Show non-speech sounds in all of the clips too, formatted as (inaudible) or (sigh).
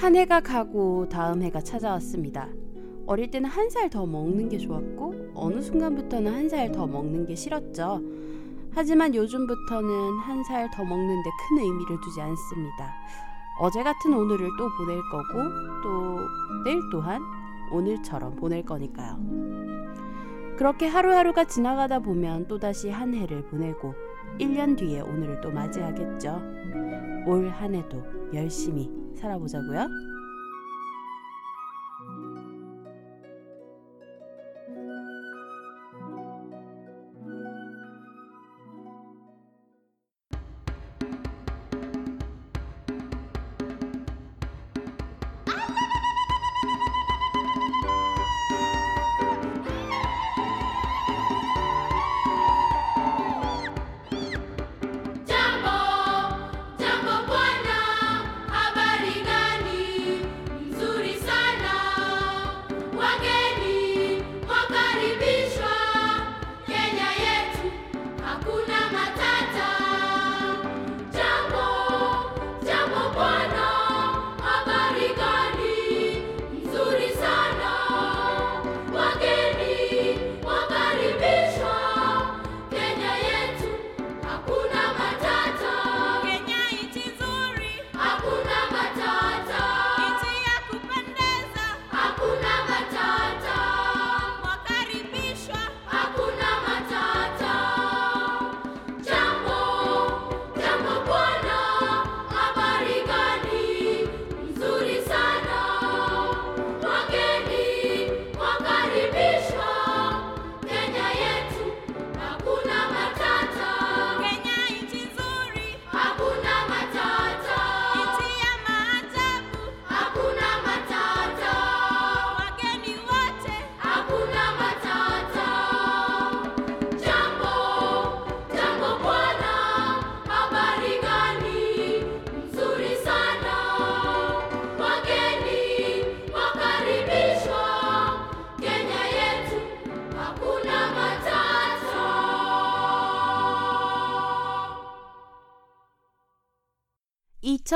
한 해가 가고 다음 해가 찾아왔습니다. 어릴 때는 한 살 더 먹는 게 좋았고 어느 순간부터는 한 살 더 먹는 게 싫었죠. 하지만 요즘부터는 한 살 더 먹는데 큰 의미를 두지 않습니다. 어제 같은 오늘을 또 보낼 거고 또 내일 또한 오늘처럼 보낼 거니까요. 그렇게 하루하루가 지나가다 보면 또다시 한 해를 보내고 1년 뒤에 오늘을 또 맞이하겠죠. 올 한 해도 열심히 살아보자고요.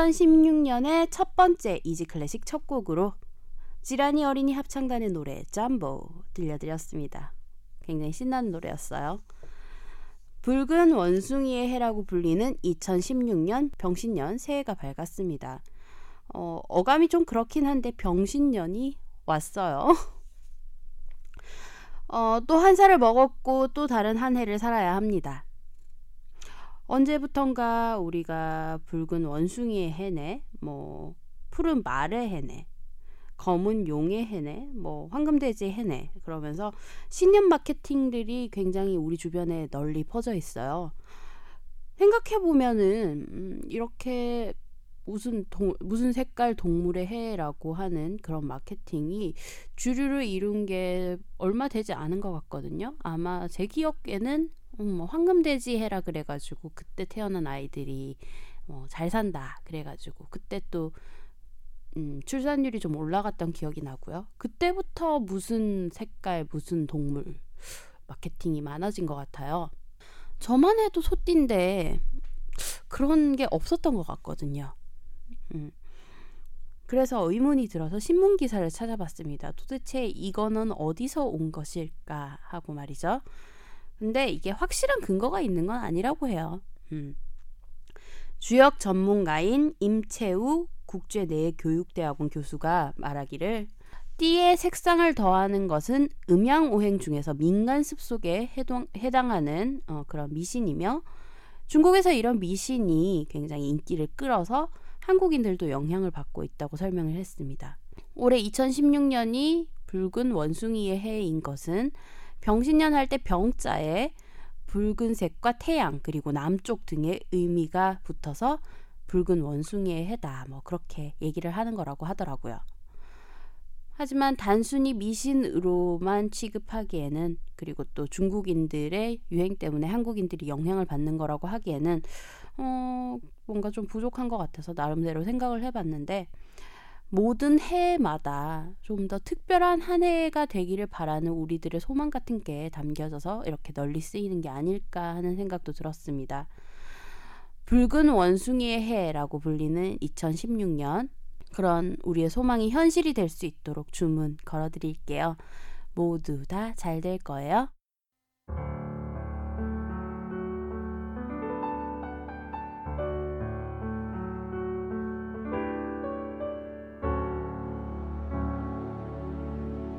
2016년의 첫 번째 이지 클래식 첫 곡으로 지라니 어린이 합창단의 노래 잠보 들려드렸습니다. 굉장히 신나는 노래였어요. 붉은 원숭이의 해라고 불리는 2016년 병신년 새해가 밝았습니다. 어, 어감이 좀 그렇긴 한데 병신년이 왔어요. (laughs) 어, 또 한 살을 먹었고 또 다른 한 해를 살아야 합니다. 언제부턴가 우리가 붉은 원숭이의 해네, 뭐 푸른 말의 해네, 검은 용의 해네, 뭐 황금돼지 해네 그러면서 신년 마케팅들이 굉장히 우리 주변에 널리 퍼져 있어요. 생각해 보면은 음, 이렇게 무슨 동, 무슨 색깔 동물의 해라고 하는 그런 마케팅이 주류를 이룬 게 얼마 되지 않은 것 같거든요. 아마 제 기억에는 음, 뭐 황금돼지 해라 그래가지고 그때 태어난 아이들이 어, 잘 산다 그래가지고 그때 또 음, 출산율이 좀 올라갔던 기억이 나고요. 그때부터 무슨 색깔 무슨 동물 마케팅이 많아진 것 같아요. 저만 해도 소띠인데 그런 게 없었던 것 같거든요. 음. 그래서 의문이 들어서 신문 기사를 찾아봤습니다. 도대체 이거는 어디서 온 것일까 하고 말이죠. 근데 이게 확실한 근거가 있는 건 아니라고 해요. 음. 주역 전문가인 임채우 국제내교육대학원 교수가 말하기를 띠의 색상을 더하는 것은 음양오행 중에서 민간 습 속에 해동, 해당하는 어, 그런 미신이며 중국에서 이런 미신이 굉장히 인기를 끌어서 한국인들도 영향을 받고 있다고 설명을 했습니다. 올해 2016년이 붉은 원숭이의 해인 것은 병신년 할 때 병자에 붉은색과 태양 그리고 남쪽 등의 의미가 붙어서 붉은 원숭이의 해다 뭐 그렇게 얘기를 하는 거라고 하더라고요. 하지만 단순히 미신으로만 취급하기에는 그리고 또 중국인들의 유행 때문에 한국인들이 영향을 받는 거라고 하기에는 어 뭔가 좀 부족한 것 같아서 나름대로 생각을 해봤는데 모든 해마다 좀 더 특별한 한 해가 되기를 바라는 우리들의 소망 같은 게 담겨져서 이렇게 널리 쓰이는 게 아닐까 하는 생각도 들었습니다. 붉은 원숭이의 해라고 불리는 2016년 그런 우리의 소망이 현실이 될 수 있도록 주문 걸어드릴게요. 모두 다 잘 될 거예요.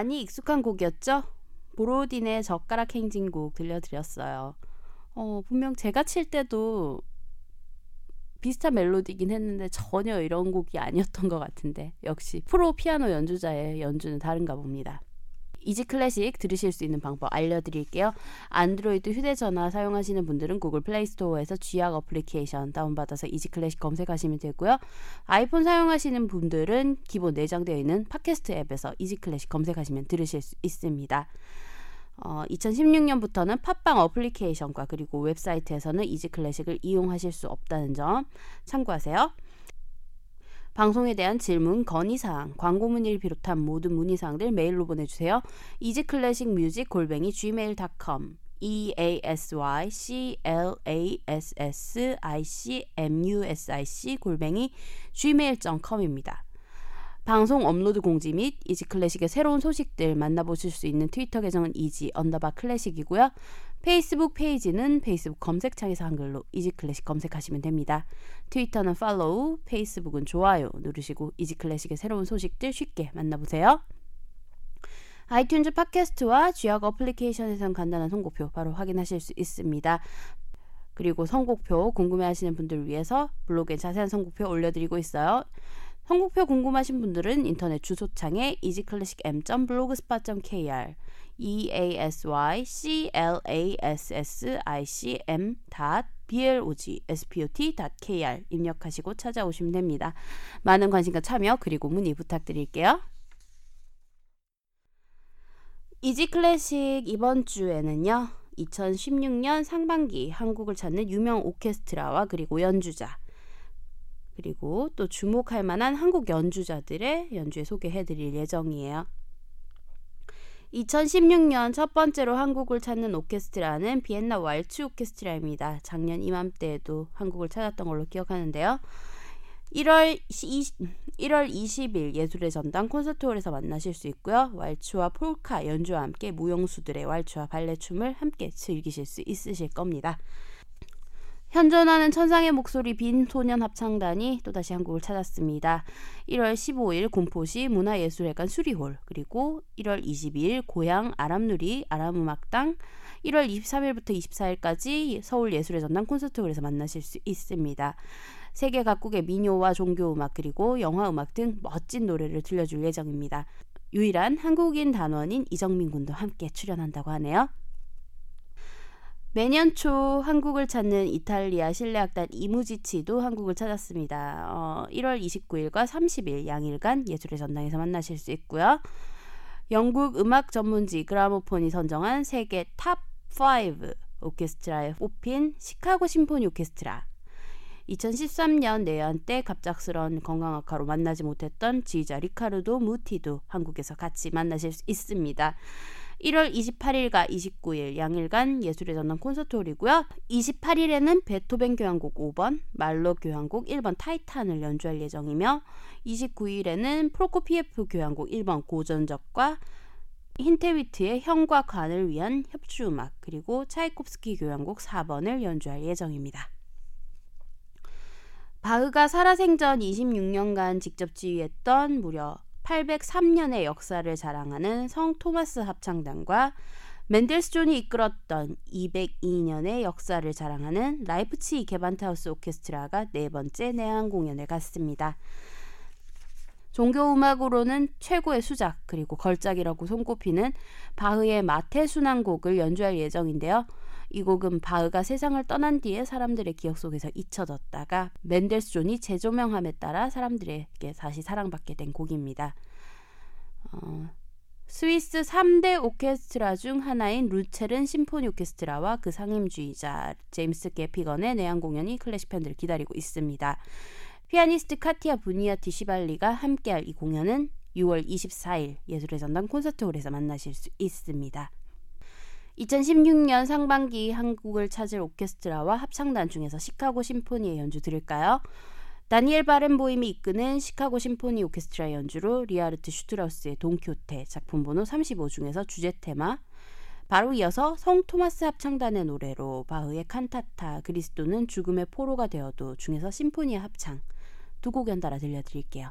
많이 익숙한 곡이었죠? 보로딘의 젓가락 행진곡 들려드렸어요. 어, 분명 제가 칠 때도 비슷한 멜로디긴 했는데 전혀 이런 곡이 아니었던 것 같은데 역시 프로 피아노 연주자의 연주는 다른가 봅니다. Easy Classic 들으실 수 있는 방법 알려드릴게요. 안드로이드 휴대전화 사용하시는 분들은 구글 플레이스토어에서 쥐약 어플리케이션 다운받아서 Easy Classic 검색하시면 되고요. 아이폰 사용하시는 분들은 기본 내장되어 있는 팟캐스트 앱에서 Easy Classic 검색하시면 들으실 수 있습니다. 어, 2016년부터는 팟빵 어플리케이션과 그리고 웹사이트에서는 Easy Classic을 이용하실 수 없다는 점 참고하세요. 방송에 대한 질문, 건의사항, 광고 문의를 비롯한 모든 문의사항들 메일로 보내주세요. easyclassicmusic 골뱅이 gmail.com e a s y c l a s s i c m u s i c 골뱅이 gmail.com입니다. 방송 업로드 공지 및 Easy Classic의 새로운 소식들 만나보실 수 있는 트위터 계정은 easy 언더바 classic이고요. 페이스북 페이지는 페이스북 검색창에서 한글로 이지클래식 검색하시면 됩니다. 트위터는 팔로우, 페이스북은 좋아요 누르시고 Easy Classic의 새로운 소식들 쉽게 만나보세요. 아이튠즈 팟캐스트와 쥐약 어플리케이션에선 간단한 선곡표 바로 확인하실 수 있습니다. 그리고 선곡표 궁금해하시는 분들을 위해서 블로그에 자세한 선곡표 올려드리고 있어요. 선곡표 궁금하신 분들은 인터넷 주소창에 easyclassicm.blogspot.kr e a s y c l a s s i c m blog.spot.kr 입력하시고 찾아오시면 됩니다. 많은 관심과 참여 그리고 문의 부탁드릴게요. 이지 클래식 이번 주에는요. 2016년 상반기 한국을 찾는 유명 오케스트라와 그리고 연주자 그리고 또 주목할 만한 한국 연주자들의 연주에 소개해 드릴 예정이에요. 2016년 첫 번째로 한국을 찾는 오케스트라는 비엔나 왈츠 오케스트라입니다. 작년 이맘때에도 한국을 찾았던 걸로 기억하는데요. 1월 20, 1월 20일 예술의 전당 콘서트홀에서 만나실 수 있고요. 왈츠와 폴카 연주와 함께 무용수들의 왈츠와 발레 춤을 함께 즐기실 수 있으실 겁니다. 현존하는 천상의 목소리 빈 소년 합창단이 또다시 한국을 찾았습니다. 1월 15일 군포시 문화예술회관 수리홀 그리고 1월 22일 고향 아람누리 아람음악당 1월 23일부터 24일까지 서울예술의 전당 콘서트홀에서 만나실 수 있습니다. 세계 각국의 민요와 종교음악 그리고 영화음악 등 멋진 노래를 들려줄 예정입니다. 유일한 한국인 단원인 이정민 군도 함께 출연한다고 하네요. 매년 초 한국을 찾는 이탈리아 실내악단 이무지치도 한국을 찾았습니다. 어, 1월 29일과 30일 양일간 예술의 전당에서 만나실 수 있고요. 영국 음악 전문지 그라모폰이 선정한 세계 top5 오케스트라에 뽑힌 시카고 심포니 오케스트라 2013년 내한 때 갑작스런 건강 악화로 만나지 못했던 지휘자 리카르도 무티도 한국에서 같이 만나실 수 있습니다. 1월 28일과 29일 양일간 예술의 전당 콘서트홀이고요. 28일에는 베토벤 교향곡 5번, 말로 교향곡 1번 타이탄을 연주할 예정이며 29일에는 프로코피에프 교향곡 1번 고전적과 힌데미트의 현과 관을 위한 협주음악 그리고 차이콥스키 교향곡 4번을 연주할 예정입니다. 바흐가 살아생전 26년간 직접 지휘했던 무려 803년의 역사를 자랑하는 성 토마스 합창단과 멘델스존이 이끌었던 202년의 역사를 자랑하는 라이프치 게반트하우스 오케스트라가 네 번째 내한 공연을 갖습니다. 종교음악으로는 최고의 수작 그리고 걸작이라고 손꼽히는 바흐의 마테 순환곡을 연주할 예정인데요. 이 곡은 바흐가 세상을 떠난 뒤에 사람들의 기억 속에서 잊혀졌다가 맨델스존이 재조명함에 따라 사람들에게 다시 사랑받게 된 곡입니다. 어, 스위스 3대 오케스트라 중 하나인 루체른 심포니 오케스트라와 그 상임주의자 제임스 게피건의 내한 공연이 클래식 팬들을 기다리고 있습니다. 피아니스트 카티아 부니아티 시발리가 함께할 이 공연은 6월 24일 예술의 전당 콘서트홀에서 만나실 수 있습니다. 2016년 상반기 한국을 찾을 오케스트라와 합창단 중에서 시카고 심포니의 연주 들을까요? 다니엘 바렌보임이 이끄는 시카고 심포니 오케스트라 연주로 리하르트 슈트라우스의 돈키호테 작품 번호 35 중에서 주제 테마 바로 이어서 성 토마스 합창단의 노래로 바흐의 칸타타 그리스도는 죽음의 포로가 되어도 중에서 심포니의 합창 두 곡 연달아 들려드릴게요.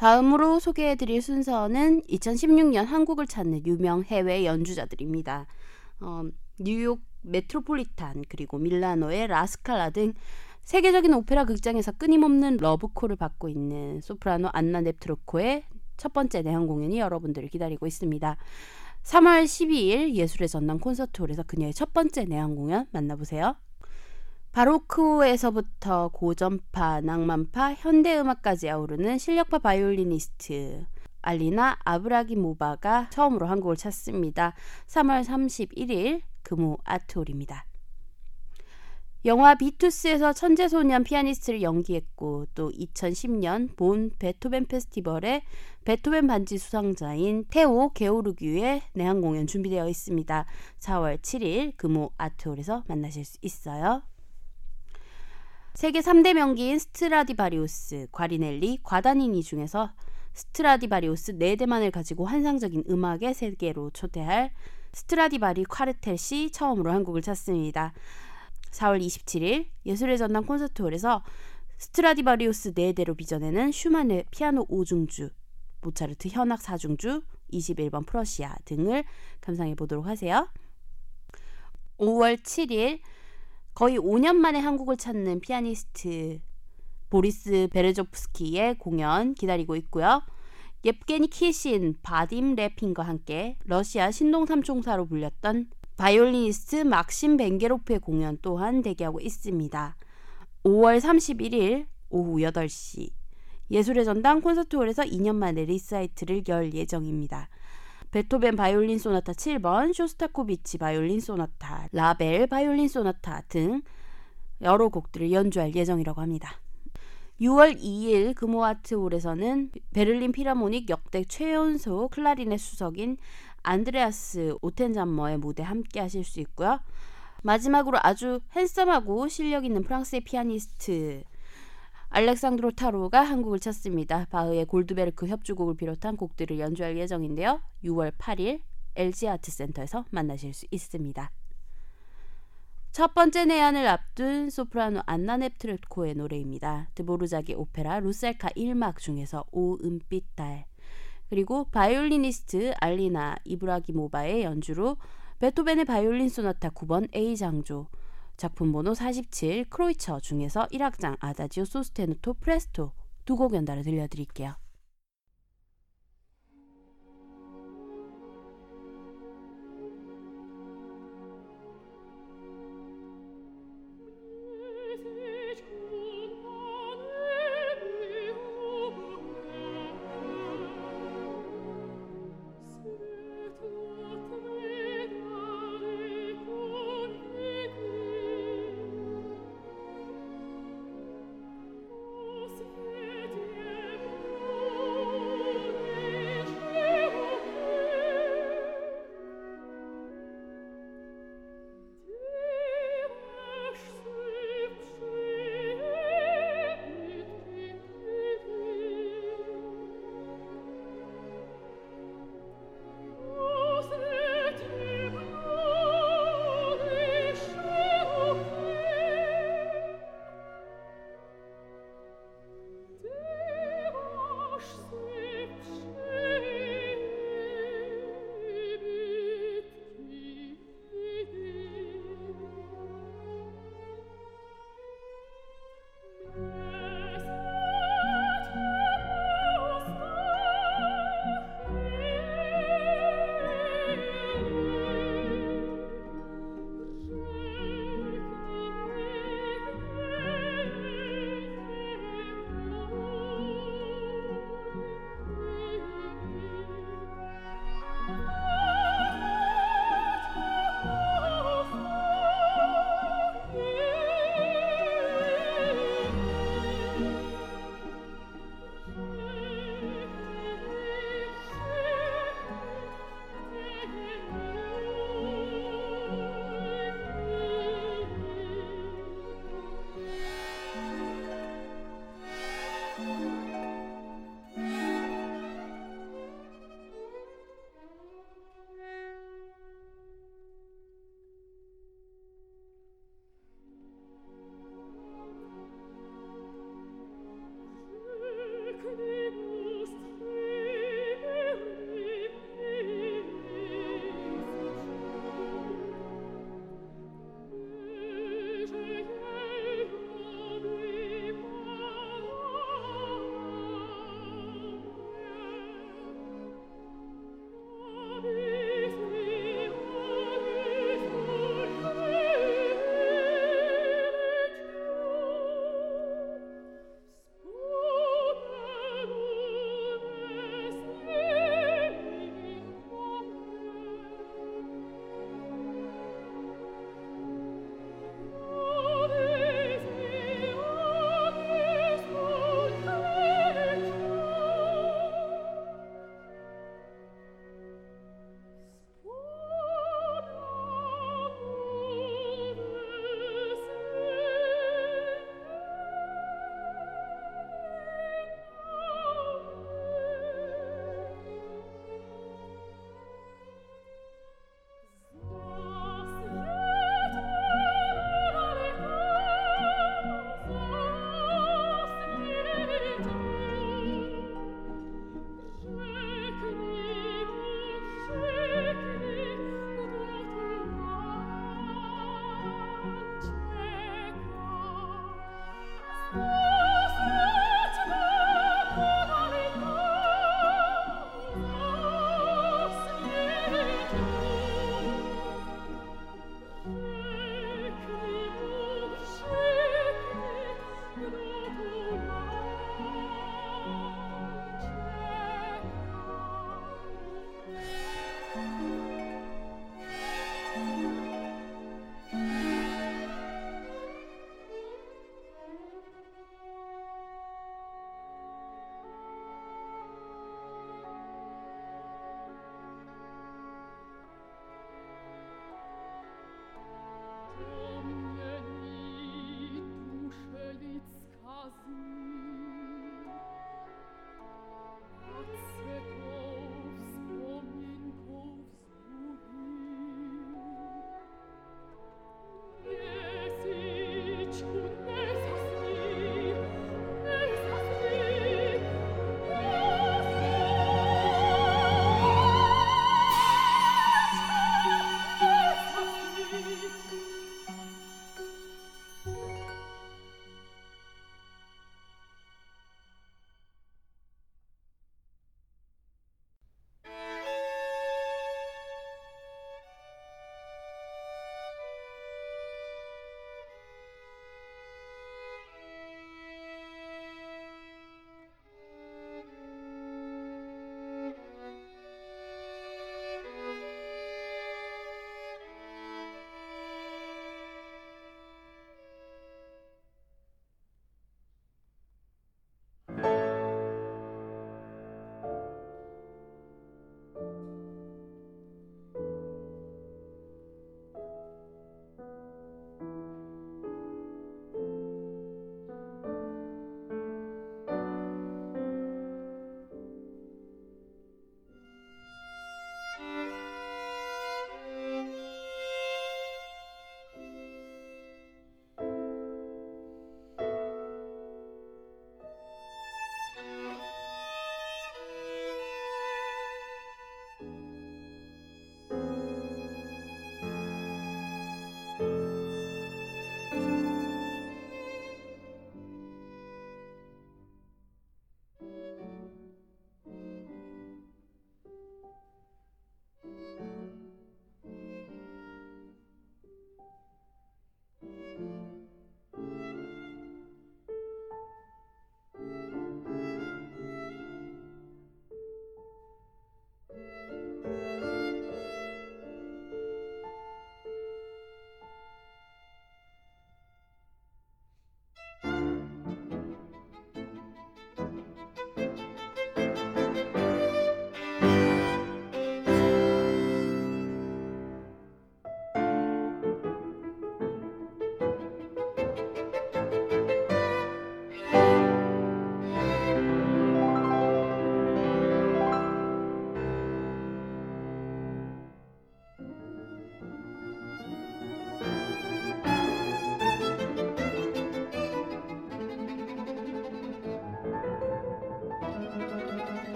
다음으로 소개해드릴 순서는 2016년 한국을 찾는 유명 해외 연주자들입니다. 어, 뉴욕 메트로폴리탄 그리고 밀라노의 라스칼라 등 세계적인 오페라 극장에서 끊임없는 러브콜을 받고 있는 소프라노 안나 네트렙코의 첫 번째 내한 공연이 여러분들을 기다리고 있습니다. 3월 12일 예술의 전당 콘서트홀에서 그녀의 첫 번째 내한 공연 만나보세요. 바로크에서부터 고전파, 낭만파, 현대음악까지 아우르는 실력파 바이올리니스트 알리나 이브라기모바가 처음으로 한국을 찾습니다. 3월 31일 금호 아트홀입니다. 영화 비투스에서 천재소년 피아니스트를 연기했고 또 2010년 본 베토벤 페스티벌의 베토벤 반지 수상자인 테오 게오르규의 내한 공연 준비되어 있습니다. 4월 7일 금호 아트홀에서 만나실 수 있어요. 세계 3대 명기인 스트라디바리우스, 과르네리, 과다니니 중에서 스트라디바리우스 4대만을 가지고 환상적인 음악의 세계로 초대할 스트라디바리 콰르텟이 처음으로 한국을 찾습니다. 4월 27일 예술의 전당 콘서트홀에서 스트라디바리우스 4대로 빚어내는 슈만의 피아노 5중주, 모차르트 현악 4중주, 21번 프러시아 등을 감상해 보도록 하세요. 5월 7일 거의 5년 만에 한국을 찾는 피아니스트 보리스 베레조프스키의 공연 기다리고 있고요. 예브게니 키신, 바딤 레핀과 함께 러시아 신동 삼총사로 불렸던 바이올리니스트 막심 벤게로프의 공연 또한 대기하고 있습니다. 5월 31일 오후 8시 예술의 전당 콘서트홀에서 2년 만에 리사이틀을 열 예정입니다. 베토벤 바이올린 소나타 7번, 쇼스타코비치 바이올린 소나타, 라벨 바이올린 소나타 등 여러 곡들을 연주할 예정이라고 합니다. 6월 2일 금호아트홀에서는 베를린 피라모닉 역대 최연소 클라리넷 수석인 안드레아스 오텐잠머의 무대 함께 하실 수 있고요. 마지막으로 아주 핸섬하고 실력 있는 프랑스의 피아니스트 알렉산드로 타로가 한국을 찾습니다. 바흐의 골드베르크 협주곡을 비롯한 곡들을 연주할 예정인데요. 6월 8일 LG 아트센터에서 만나실 수 있습니다. 첫 번째 내한을 앞둔 소프라노 안나 네트렙코의 노래입니다. 드보르자크의 오페라 루살카 1막 중에서 오 은빛 달 그리고 바이올리니스트 알리나 이브라기모바의 연주로 베토벤의 바이올린 소나타 9번 A 장조 작품 번호 47 크로이처 중에서 1악장 아다지오 소스테누토 프레스토 두 곡 연달아 들려드릴게요.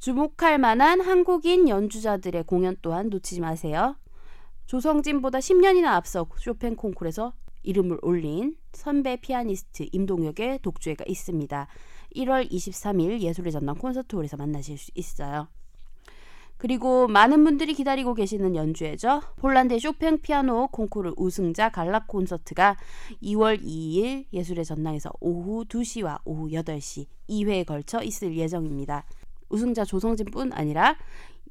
주목할 만한 한국인 연주자들의 공연 또한 놓치지 마세요. 조성진보다 10년이나 앞서 쇼팽 콩쿨에서 이름을 올린 선배 피아니스트 임동혁의 독주회가 있습니다. 1월 23일 예술의 전당 콘서트홀에서 만나실 수 있어요. 그리고 많은 분들이 기다리고 계시는 연주회죠. 폴란드 쇼팽 피아노 콩쿠르 우승자 갈라 콘서트가 2월 2일 예술의 전당에서 오후 2시와 오후 8시 2회에 걸쳐 있을 예정입니다. 우승자 조성진뿐 아니라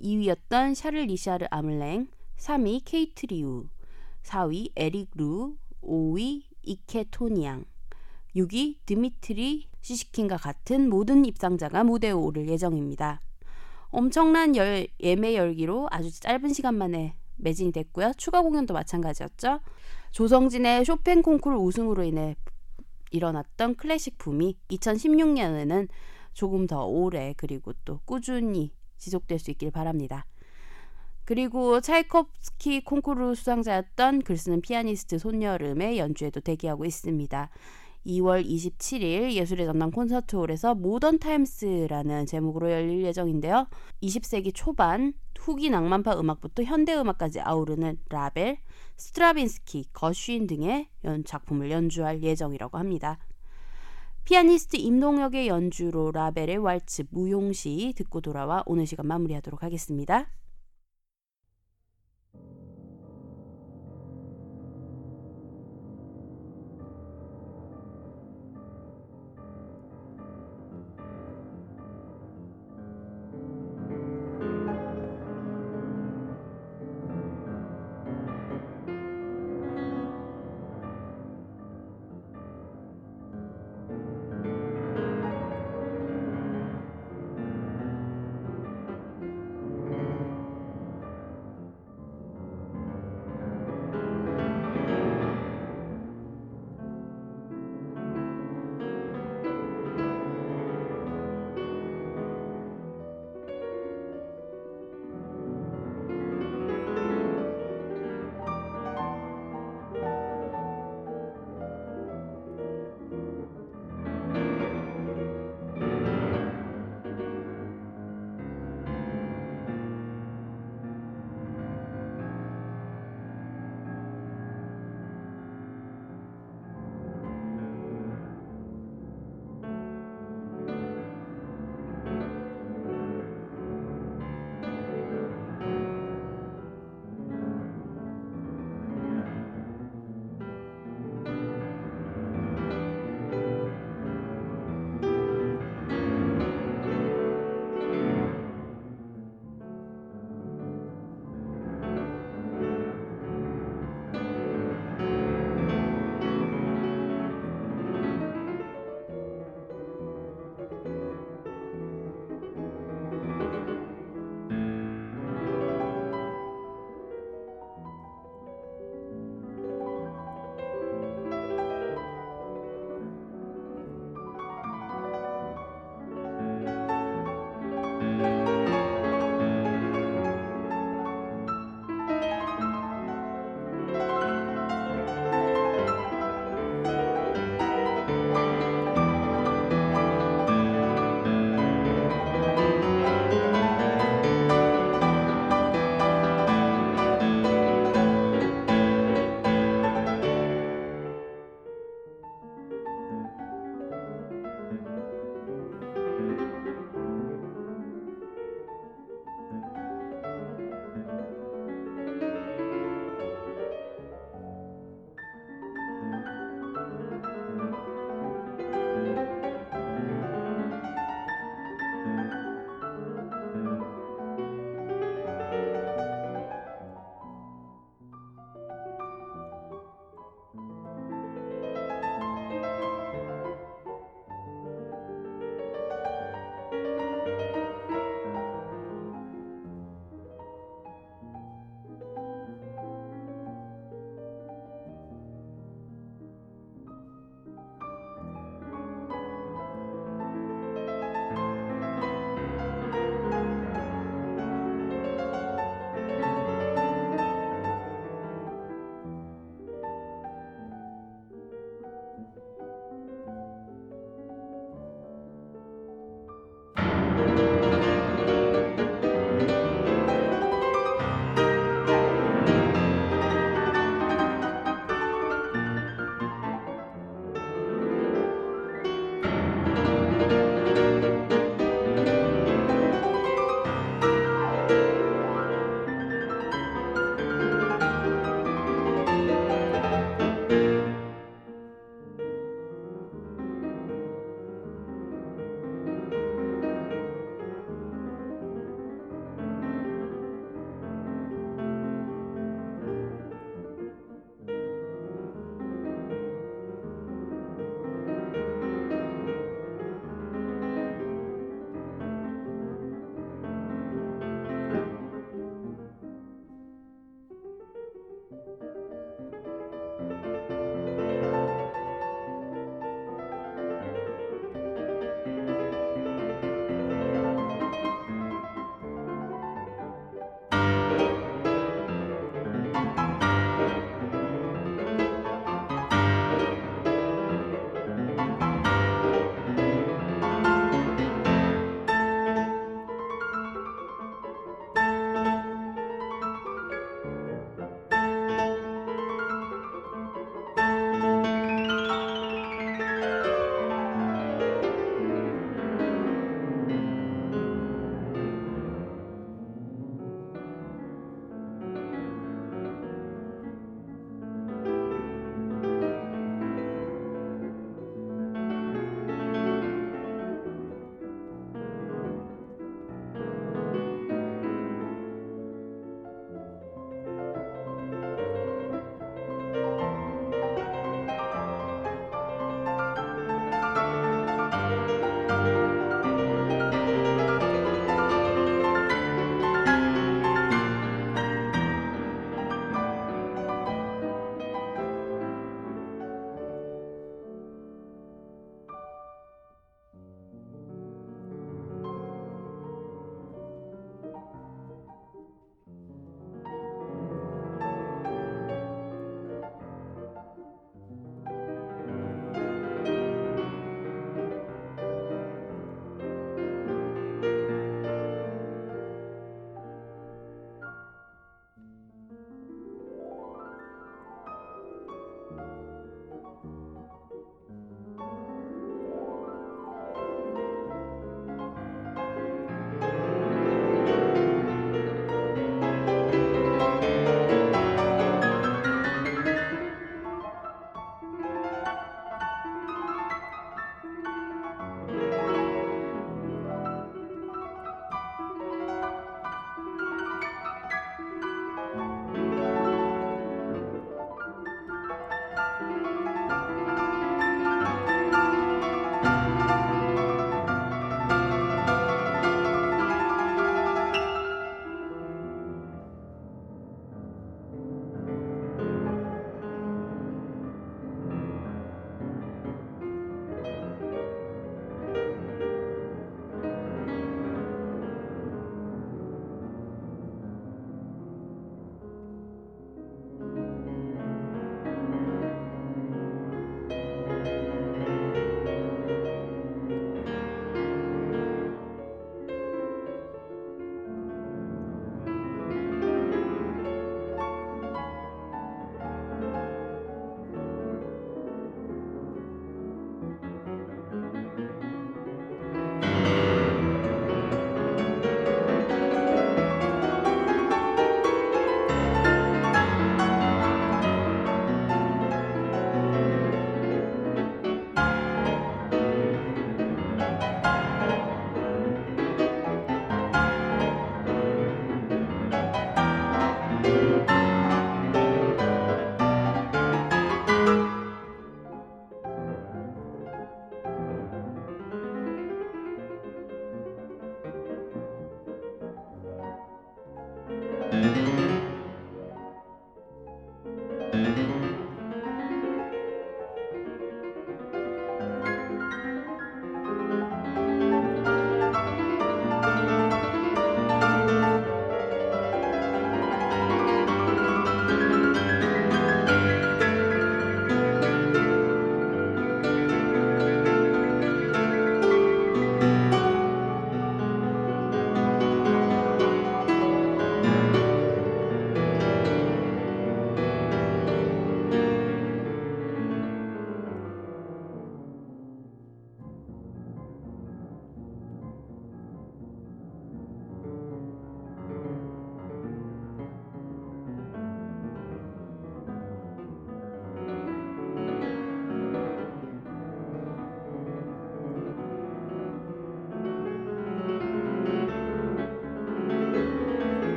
2위였던 샤를 리샤르 아믈랭, 3위 케이트 리우, 4위 에릭 루, 5위 이케 토니 양, 6위 드미트리 시시킨과 같은 모든 입상자가 무대에 오를 예정입니다. 엄청난 열, 예매 열기로 아주 짧은 시간 만에 매진이 됐고요. 추가 공연도 마찬가지였죠. 조성진의 쇼팽 콩쿠르 우승으로 인해 일어났던 클래식 붐이 2016년에는 조금 더 오래 그리고 또 꾸준히 지속될 수 있길 바랍니다. 그리고 차이콥스키 콩쿠르 수상자였던 글쓰는 피아니스트 손열음의 연주회도 대기하고 있습니다. 2월 27일 예술의 전당 콘서트홀에서 Modern Times라는 제목으로 열릴 예정인데요. 20세기 초반 후기 낭만파 음악부터 현대 음악까지 아우르는 라벨, 스트라빈스키, 거쉬인 등의 작품을 연주할 예정이라고 합니다. 피아니스트 임동혁의 연주로 라벨의 왈츠 무용시 듣고 돌아와 오늘 시간 마무리하도록 하겠습니다.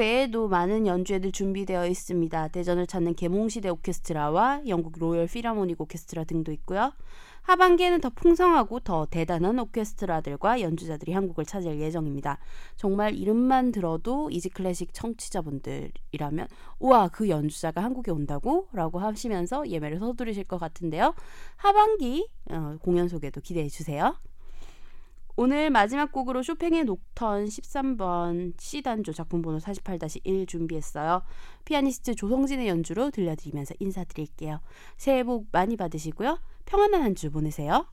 외에도 많은 연주회들 준비되어 있습니다. 대전을 찾는 개몽시대 오케스트라와 영국 로열 피라모닉 오케스트라 등도 있고요. 하반기에는 더 풍성하고 더 대단한 오케스트라들과 연주자들이 한국을 찾을 예정입니다. 정말 이름만 들어도 이지 클래식 청취자분들이라면 우와 그 연주자가 한국에 온다고? 라고 하시면서 예매를 서두르실 것 같은데요. 하반기 어, 공연 소개도 기대해 주세요. 오늘 마지막 곡으로 쇼팽의 녹턴 13번 C단조 작품 번호 48-1 준비했어요. 피아니스트 조성진의 연주로 들려드리면서 인사드릴게요. 새해 복 많이 받으시고요. 평안한 한 주 보내세요.